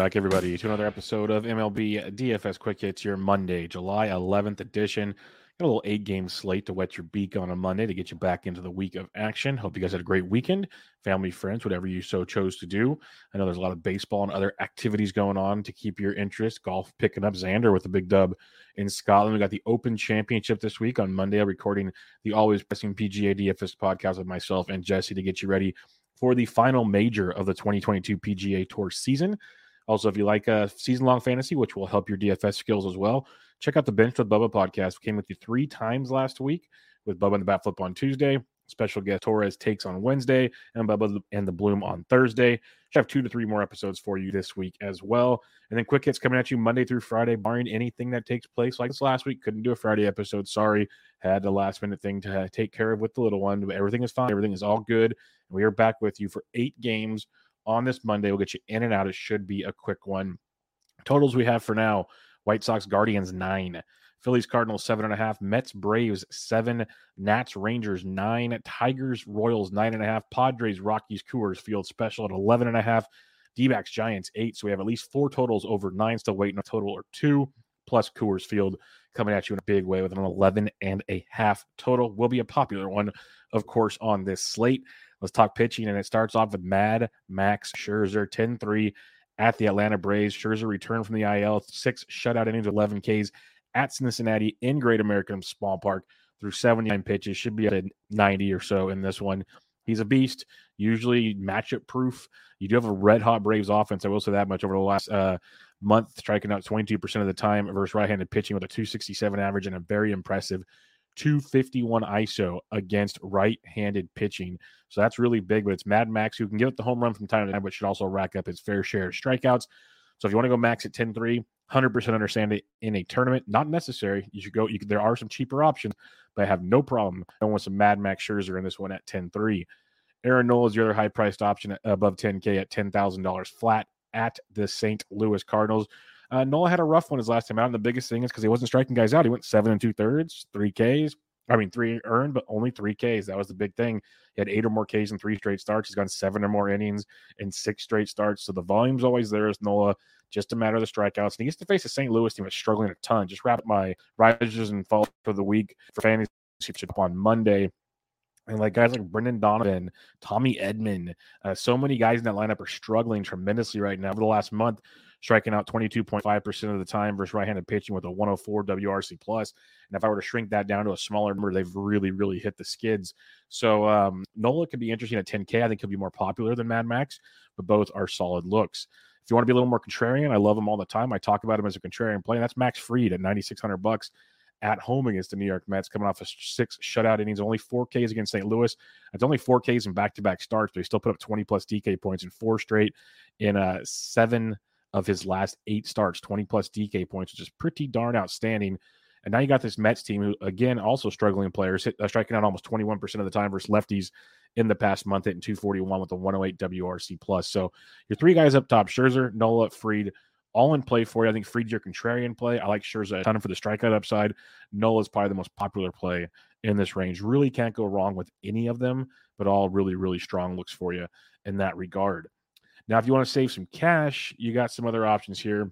Back, everybody, to another episode of MLB DFS Quick Hits, your Monday, July 11th edition. Got a little eight game slate to wet your beak on a Monday to get you back into the week of action. Hope you guys had a great weekend, family, friends, whatever you so chose to do. I know there's a lot of baseball and other activities going on to keep your interest. Golf picking up Xander with a big dub in Scotland. We got the Open Championship this week on Monday. Recording the Always Pressing PGA DFS podcast with myself and Jesse to get you ready for the final major of the 2022 PGA Tour season. Also, if you like uh, season long fantasy, which will help your DFS skills as well, check out the Bench with Bubba podcast. We came with you three times last week with Bubba and the Bat Flip on Tuesday, special guest Torres takes on Wednesday, and Bubba and the Bloom on Thursday. Should have two to three more episodes for you this week as well. And then quick hits coming at you Monday through Friday, barring anything that takes place like this last week. Couldn't do a Friday episode. Sorry. Had the last minute thing to take care of with the little one, but everything is fine. Everything is all good. And we are back with you for eight games on this Monday. We'll get you in and out. It should be a quick one. Totals we have for now White Sox Guardians nine, Phillies Cardinals seven and a half, Mets Braves seven, Nats Rangers nine, Tigers Royals nine and a half, Padres Rockies Coors Field special at eleven and a half, D backs Giants eight. So we have at least four totals over nine, still waiting a total or two, plus Coors Field coming at you in a big way with an 11 and a half total. Will be a popular one, of course, on this slate. Let's talk pitching, and it starts off with Mad Max Scherzer 10 3 at the Atlanta Braves. Scherzer returned from the IL, six shutout innings, 11 Ks at Cincinnati in Great American Small Park through 79 pitches. Should be at 90 or so in this one. He's a beast, usually matchup proof. You do have a red hot Braves offense. I will say that much over the last uh, month, striking out 22% of the time versus right handed pitching with a 267 average and a very impressive 251 ISO against right handed pitching. So that's really big, but it's Mad Max who can give up the home run from time to time, but should also rack up his fair share of strikeouts. So if you want to go max at 10 3, 100% understand it in a tournament. Not necessary. You should go. You, there are some cheaper options, but I have no problem. I want some Mad Max Scherzer in this one at 10 3. Aaron Nola is the other high priced option above 10K at $10,000 flat at the St. Louis Cardinals. Uh, Nola had a rough one his last time out, and the biggest thing is because he wasn't striking guys out. He went seven and two thirds, three Ks. I mean, three earned, but only three Ks. That was the big thing. He had eight or more Ks in three straight starts. He's gone seven or more innings in six straight starts. So the volume's always there as Nola, just a matter of the strikeouts. And he gets to face the St. Louis team that's struggling a ton. Just wrap up my rises and falls for the week for fantasy on Monday. And like guys like Brendan Donovan, Tommy Edman, uh, so many guys in that lineup are struggling tremendously right now. Over the last month, striking out 22.5% of the time versus right-handed pitching with a 104 WRC plus. And if I were to shrink that down to a smaller number, they've really, really hit the skids. So um, Nola could be interesting at 10K. I think he'll be more popular than Mad Max, but both are solid looks. If you want to be a little more contrarian, I love him all the time. I talk about him as a contrarian play. and That's Max Fried at 9,600 bucks at home against the New York Mets, coming off a six shutout innings, only four Ks against St. Louis. It's only four Ks in back to back starts, but he still put up 20 plus DK points in four straight in a seven of his last eight starts, 20 plus DK points, which is pretty darn outstanding. And now you got this Mets team who, again, also struggling players, hit, uh, striking out almost 21% of the time versus lefties in the past month, hitting 241 with a 108 WRC plus. So your three guys up top: Scherzer, Nola, Fried, all in play for you. I think Fried's your contrarian play. I like Scherzer a ton for the strikeout upside. Nola is probably the most popular play in this range. Really can't go wrong with any of them, but all really, really strong looks for you in that regard. Now, if you want to save some cash, you got some other options here.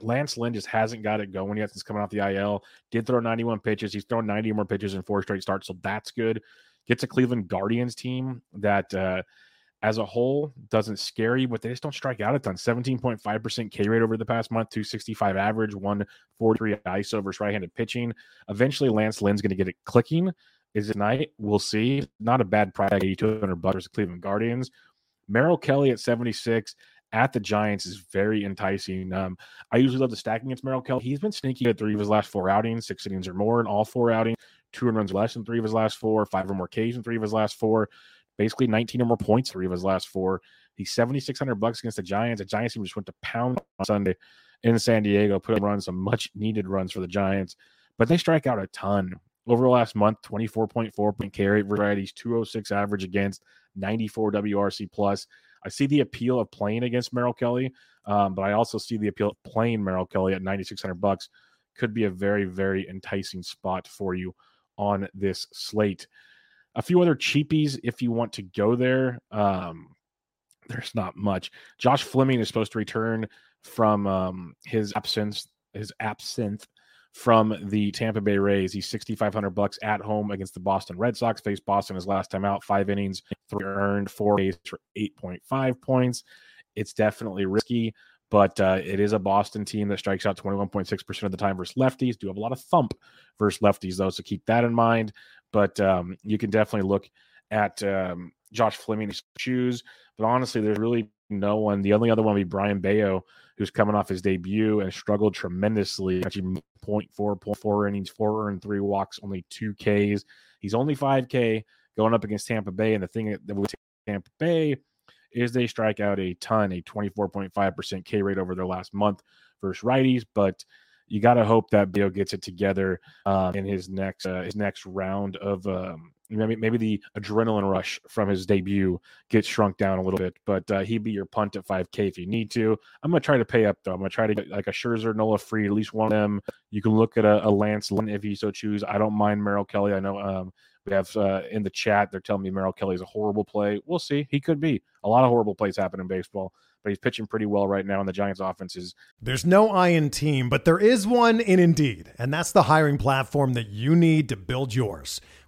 Lance Lynn just hasn't got it going yet since coming off the IL. Did throw 91 pitches. He's thrown 90 more pitches in four straight starts, so that's good. Gets a Cleveland Guardians team that, uh, as a whole, doesn't scare you, but they just don't strike out a ton. 17.5% K rate over the past month, 265 average, 143 ISO versus right handed pitching. Eventually, Lance Lynn's going to get it clicking. is it night? We'll see. Not a bad price, 8200 bucks Cleveland Guardians. Merrill Kelly at 76 at the Giants is very enticing. Um, I usually love the stack against Merrill Kelly. He's been sneaky at three of his last four outings, six innings or more in all four outings, two runs less than three of his last four, five or more Ks in three of his last four, basically 19 or more points three of his last four. He's 7,600 bucks against the Giants. The Giants team just went to pound on Sunday in San Diego, put up runs, some much needed runs for the Giants, but they strike out a ton. Over the last month, 24.4 point carry varieties, 206 average against, 94 WRC plus. I see the appeal of playing against Merrill Kelly, um, but I also see the appeal of playing Merrill Kelly at 9,600 bucks. Could be a very, very enticing spot for you on this slate. A few other cheapies if you want to go there. Um, there's not much. Josh Fleming is supposed to return from um, his absence, his absinthe from the Tampa Bay Rays. He's 6,500 bucks at home against the Boston Red Sox. Faced Boston his last time out, five innings, three earned, four Ks for 8.5 points. It's definitely risky, but uh, it is a Boston team that strikes out 21.6% of the time versus lefties. Do have a lot of thump versus lefties, though, so keep that in mind. But um, you can definitely look at um, Josh Fleming's shoes. But honestly, there's really no one. The only other one would be Brayan Bello, who's coming off his debut and struggled tremendously. Actually, 0.4, 0.4 innings, four earned, three walks, only two Ks. He's only 5K going up against Tampa Bay. And the thing that with Tampa Bay is they strike out a ton, a 24.5% K rate over their last month versus righties. But you got to hope that Bello gets it together um, in his next uh, his next round of um, maybe maybe the adrenaline rush from his debut gets shrunk down a little bit. But uh, he'd be your punt at 5K if you need to. I'm gonna try to pay up though. I'm gonna try to get like a Scherzer, Nola free, at least one of them. You can look at a, a Lance Lynn if you so choose. I don't mind Merrill Kelly. I know um, we have uh, in the chat they're telling me Merrill Kelly is a horrible play. We'll see. He could be. A lot of horrible plays happen in baseball but he's pitching pretty well right now. And the Giants' offense is. There's no I in team, but there is one in Indeed, and that's the hiring platform that you need to build yours.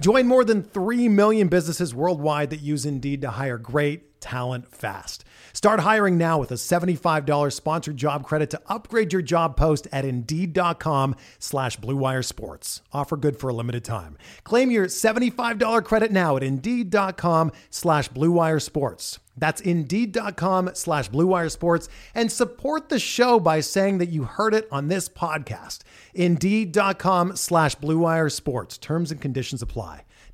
Join more than 3 million businesses worldwide that use Indeed to hire great talent fast. Start hiring now with a $75 sponsored job credit to upgrade your job post at Indeed.com slash BlueWire Sports. Offer good for a limited time. Claim your $75 credit now at Indeed.com slash BlueWire Sports. That's Indeed.com slash BlueWire Sports and support the show by saying that you heard it on this podcast. Indeed.com slash BlueWire Sports. Terms and conditions apply.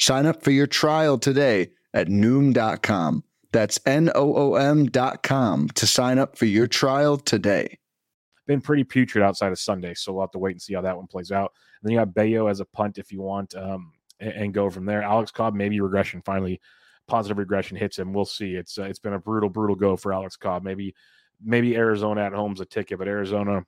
Sign up for your trial today at Noom.com. That's N O O M.com to sign up for your trial today. Been pretty putrid outside of Sunday, so we'll have to wait and see how that one plays out. And then you have Bello as a punt if you want, um, and, and, go from there. Alex Cobb, maybe regression finally, positive regression hits him. We'll see. It's uh, it's been a brutal, brutal go for Alex Cobb. Maybe maybe Arizona at home's a ticket, but Arizona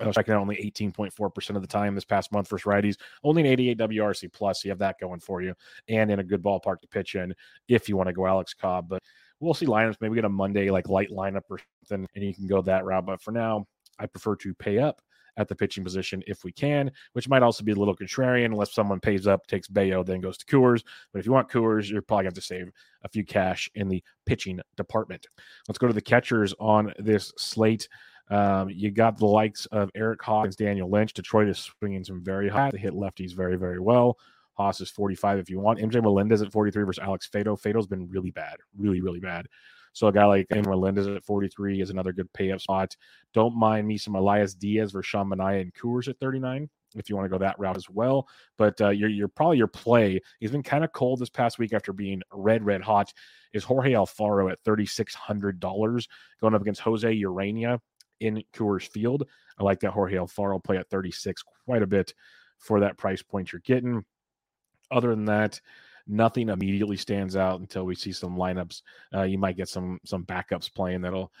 uh, striking out only 18.4% of the time this past month versus righties. Only an 88 WRC plus. You have that going for you and in a good ballpark to pitch in if you want to go Alex Cobb. But we'll see lineups. Maybe get a Monday like light lineup or something and you can go that route. But for now, I prefer to pay up at the pitching position if we can, which might also be a little contrarian unless someone pays up, takes Bello, then goes to Coors. But if you want Coors, you're probably going to have to save a few cash in the pitching department. Let's go to the catchers on this slate. Um, you got the likes of Eric Hawkins, Daniel Lynch. Detroit is swinging some very high. They hit lefties very, very well. Haas is 45 if you want. MJ Melendez at 43 versus Alex Faedo. Faedo's been really bad, really, really bad. So a guy like MJ Melendez at 43 is another good pay up spot. Don't mind me some Elias Diaz versus Sean Manaea and Coors at 39 if you want to go that route as well. But uh, you're, you're probably your play. He's been kind of cold this past week after being red, red hot. Is Jorge Alfaro at $3,600 going up against Jose Urena in Coors Field? I like that Jorge Alfaro play at 36 quite a bit for that price point you're getting. Other than that, nothing immediately stands out until we see some lineups. Uh, you might get some some backups playing that'll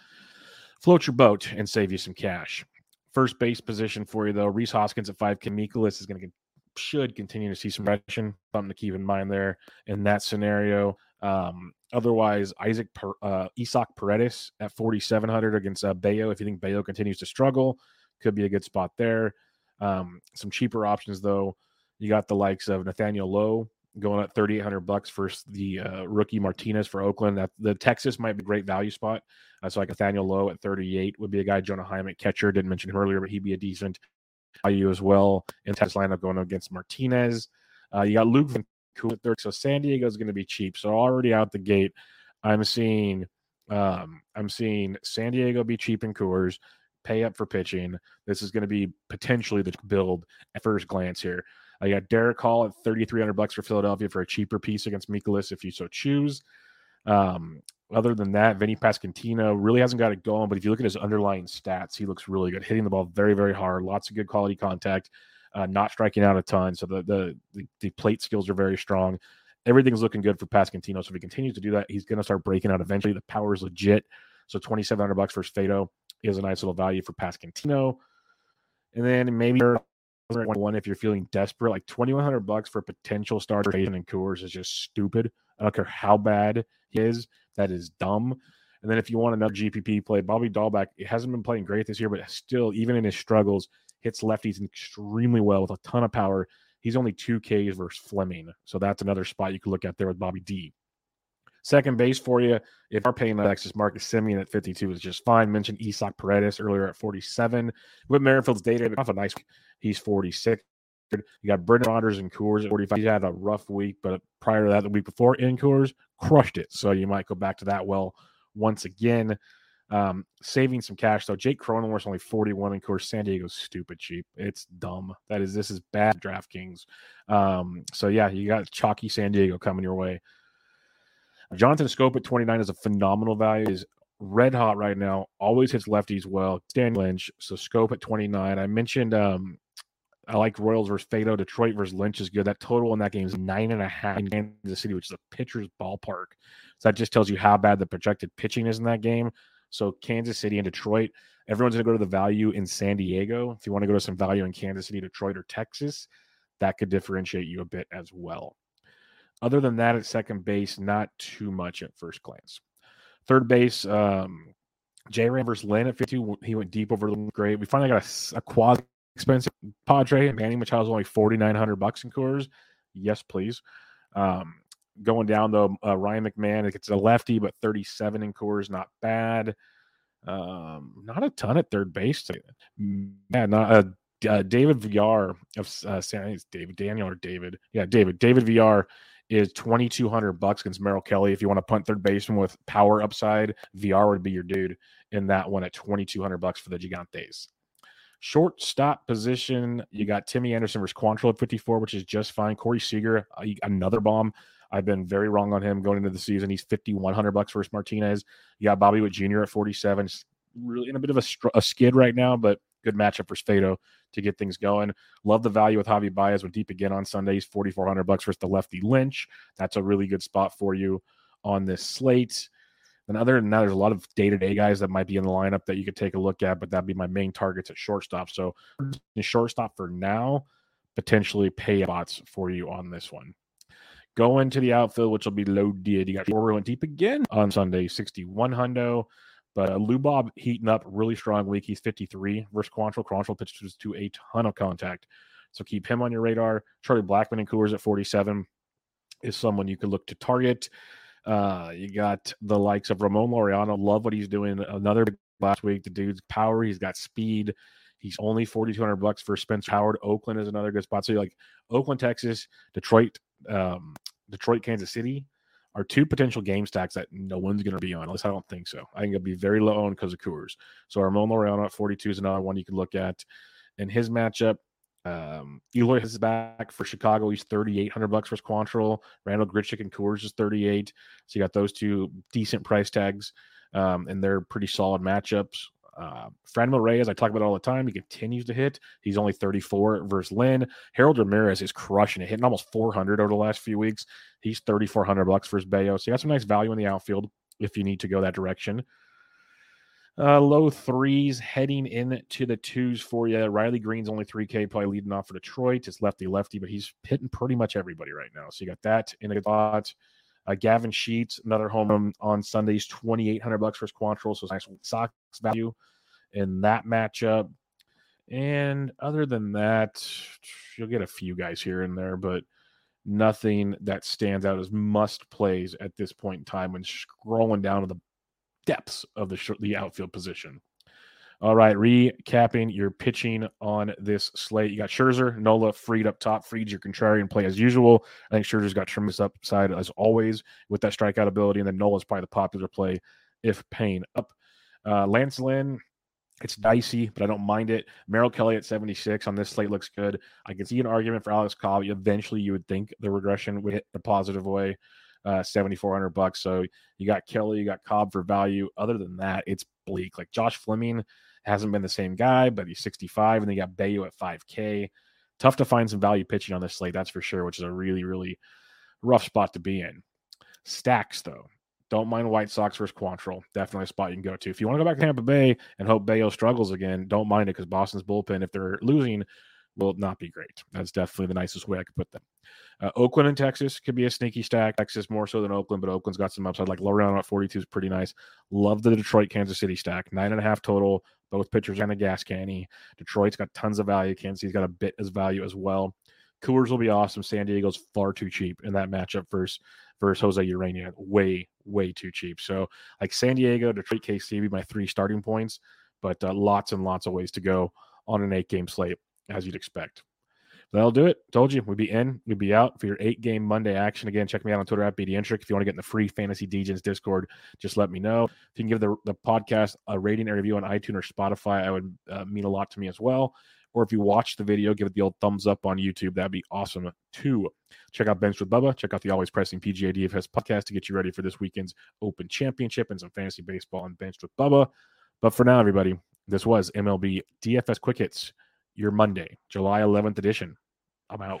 float your boat and save you some cash. First base position for you though, Rhys Hoskins at five. Mikolas is going to should continue to see some action. Something to keep in mind there in that scenario. Um, otherwise, Isaac per, uh, Isaac Paredes at 4,700 against uh, Bello. If you think Bello continues to struggle, could be a good spot there. Um, some cheaper options though. You got the likes of Nathaniel Lowe going at 3,800 bucks for the uh, rookie Martinez for Oakland. That the Texas might be great value spot. Uh, so like Nathaniel Lowe at 38 would be a guy. Jonah Heim catcher didn't mention him earlier, but he'd be a decent value as well in Texas lineup going against Martinez. Uh, you got Luke Vancouver at 30. So San Diego is going to be cheap. So already out the gate, I'm seeing um, I'm seeing San Diego be cheap in Coors, pay up for pitching. This is going to be potentially the build at first glance here. I got Darick Hall at 3,300 bucks for Philadelphia for a cheaper piece against Mikolas if you so choose. Um, other than that, Vinny Pasquantino really hasn't got it going, but if you look at his underlying stats, he looks really good, hitting the ball very, very hard, lots of good quality contact, uh, not striking out a ton. So the, the, the the plate skills are very strong. Everything's looking good for Pasquantino. So if he continues to do that, he's going to start breaking out eventually. The power is legit. So 2,700 bucks for Faedo is a nice little value for Pasquantino. And then maybe one if you're feeling desperate. Like 2100 bucks for a potential starter in Coors is just stupid. I don't care how bad he is. That is dumb. And then if you want another GPP play, Bobby Dalbec, it hasn't been playing great this year, but still, even in his struggles, hits lefties extremely well with a ton of power. He's only two Ks versus Fleming. So that's another spot you could look at there with Bobby D. Second base for you, if you are paying Alexis Marcus Semien at 52 is just fine. Mentioned Isaac Paredes earlier at 47. With Merrifield's data, off a nice He's 46. You got Brendan Rodgers and Coors at 45. He had a rough week, but prior to that, the week before in Coors, crushed it. So you might go back to that well once again. Um, saving some cash though. Jake Cronenworth's only 41 And of course, San Diego's stupid cheap. It's dumb. That is this is bad DraftKings. Um, so yeah, you got chalky San Diego coming your way. Jonathan Schoop at 29 is a phenomenal value. Is red hot right now. Always hits lefties well. Stan Lynch. So Schoop at 29. I mentioned um I like Royals versus Faedo. Detroit versus Lynch is good. That total in that game is nine and a half in Kansas City, which is a pitcher's ballpark. So that just tells you how bad the projected pitching is in that game. So Kansas City and Detroit, everyone's going to go to the value in San Diego. If you want to go to some value in Kansas City, Detroit, or Texas, that could differentiate you a bit as well. Other than that, at second base, not too much at first glance. Third base, um, J Ram versus Lynn at 50. He went deep over the great. We finally got a, a quasi expensive Padre. Manny Machado's only 4,900 bucks in Coors. Yes, please. Um, going down though, uh, Ryan McMahon, it's a lefty, but 37 in Coors, not bad. Um, not a ton at third base. Yeah, not a uh, David Villar of uh, San, David Daniel or David. Yeah, David. David Villar is 2200 bucks against Merrill Kelly. If you want to punt third baseman with power upside, VR would be your dude in that one at 2200 bucks for the Gigantes. Shortstop position, you got Timmy Anderson versus Quantrill at 54, which is just fine. Corey Seager, uh, another bomb. I've been very wrong on him going into the season. He's 5100 bucks versus Martinez. You got Bobby Witt Jr. at 47. really in a bit of a, a skid right now, but good matchup for Faedo to get things going. Love the value with Javi Baez. Went deep again on Sundays, 4,400 bucks versus the lefty Lynch. That's a really good spot for you on this slate. And other than that, there's a lot of day to day guys that might be in the lineup that you could take a look at, but that'd be my main targets at shortstop. So, shortstop for now, potentially pay spots for you on this one. Going to the outfield, which will be loaded. You got four went deep again on Sunday, 61 hundo. But uh, Lubob heating up really strong week. He's 53 versus Quantrill. Quantrill pitches to a ton of contact. So keep him on your radar. Charlie Blackmon and Coors at 47 is someone you could look to target. Uh, you got the likes of Ramon Laureano. Love what he's doing. Another last week. The dude's power. He's got speed. He's only 4,200 bucks for Spencer Howard. Oakland is another good spot. So you like Oakland, Texas, Detroit, um, Detroit, Kansas City are two potential game stacks that no one's going to be on. At least I don't think so. I think it'll be very low owned because of Coors. So Ramon Laureano at 42 is another one you can look at. In his matchup, um, Eloy is back for Chicago. He's 3,800 bucks for Quantrill. Randal Grichuk and Coors is 38. So you got those two decent price tags, um, and they're pretty solid matchups. Uh, Franmil Reyes, I talk about all the time. He continues to hit. He's only 34 versus Lynn. Harold Ramirez is crushing it, hitting almost 400 over the last few weeks. He's 3,400 bucks versus Bello. So you got some nice value in the outfield if you need to go that direction. Uh, low threes heading into the twos for you. Riley Greene's only 3K, probably leading off for Detroit. It's lefty lefty, but he's hitting pretty much everybody right now. So you got that in a good spot. Uh, Gavin Sheets, another home run on Sundays, 2,800 bucks for Quantrill. So it's nice Sox value in that matchup. And other than that, you'll get a few guys here and there, but nothing that stands out as must plays at this point in time when scrolling down to the depths of the, the outfield position. All right, recapping your pitching on this slate. You got Scherzer, Nola Fried up top, Fried your contrarian play as usual. I think Scherzer's got tremendous upside as always with that strikeout ability, and then Nola's probably the popular play if paying up. Uh, Lance Lynn, it's dicey, but I don't mind it. Merrill Kelly at 76 on this slate looks good. I can see an argument for Alex Cobb. Eventually, you would think the regression would hit the positive way uh, 7400 bucks. So you got Kelly, you got Cobb for value. Other than that, it's bleak. Like Josh Fleming hasn't been the same guy, but he's 65, and then you got Bello at 5K. Tough to find some value pitching on this slate, that's for sure, which is a really, really rough spot to be in. Stacks, though. Don't mind White Sox versus Quantrill. Definitely a spot you can go to. If you want to go back to Tampa Bay and hope Bello struggles again, don't mind it because Boston's bullpen, if they're losing, will not be great. That's definitely the nicest way I could put them. Uh, Oakland and Texas could be a sneaky stack. Texas more so than Oakland, but Oakland's got some upside. Like Laureano at 42 is pretty nice. Love the Detroit Kansas City stack. Nine and a half total. Both pitchers and a gas canny. Detroit's got tons of value. Kansas City's got a bit as value as well. Coors will be awesome. San Diego's far too cheap in that matchup versus versus Jose Urena. Way, way too cheap. So like San Diego, Detroit, KC be my three starting points, but uh, lots and lots of ways to go on an eight game slate as you'd expect. That'll do it. Told you we'd be in, we'd be out for your eight game Monday action. Again, check me out on Twitter at BDintric. If you want to get in the free Fantasy Degens Discord, just let me know. If you can give the, the podcast a rating and review on iTunes or Spotify, I would uh, mean a lot to me as well. Or if you watch the video, give it the old thumbs up on YouTube. That'd be awesome too. Check out Benched with Bubba. Check out the Always Pressing PGA DFS podcast to get you ready for this weekend's Open Championship and some fantasy baseball on Benched with Bubba. But for now, everybody, this was MLB DFS Quick Hits your Monday, July 11th edition. I'm out.